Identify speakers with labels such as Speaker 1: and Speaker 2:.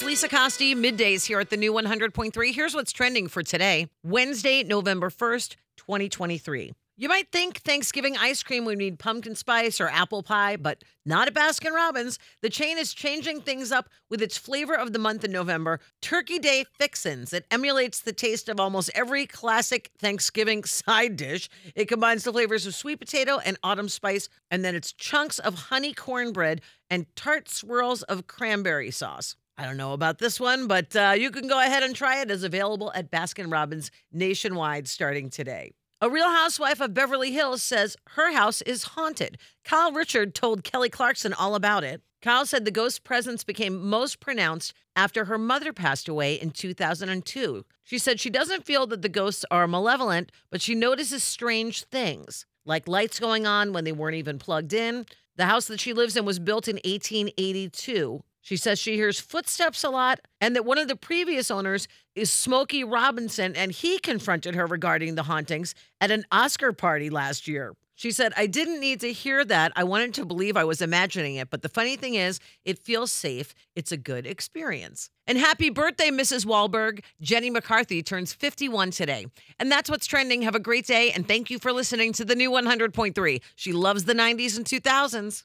Speaker 1: It's Lisa Costi, middays here at the new 100.3. Here's what's trending for today, Wednesday, November 1st, 2023. You might think Thanksgiving ice cream would need pumpkin spice or apple pie, but not at Baskin Robbins. The chain is changing things up with its flavor of the month in November, Turkey Day Fixins. It emulates the taste of almost every classic Thanksgiving side dish. It combines the flavors of sweet potato and autumn spice, and then it's chunks of honey cornbread and tart swirls of cranberry sauce. I don't know about this one, but uh, you can go ahead and try it. It's available at Baskin Robbins nationwide starting today. A real housewife of Beverly Hills says her house is haunted. Kyle Richard told Kelly Clarkson all about it. Kyle said the ghost presence became most pronounced after her mother passed away in 2002. She said she doesn't feel that the ghosts are malevolent, but she notices strange things, like lights going on when they weren't even plugged in. The house that she lives in was built in 1882. She says she hears footsteps a lot and that one of the previous owners is Smokey Robinson and he confronted her regarding the hauntings at an Oscar party last year. She said, I didn't need to hear that. I wanted to believe I was imagining it. But the funny thing is, it feels safe. It's a good experience. And happy birthday, Mrs. Wahlberg. Jenny McCarthy turns 51 today. And that's what's trending. Have a great day. And thank you for listening to the new 100.3. She loves the 90s and 2000s.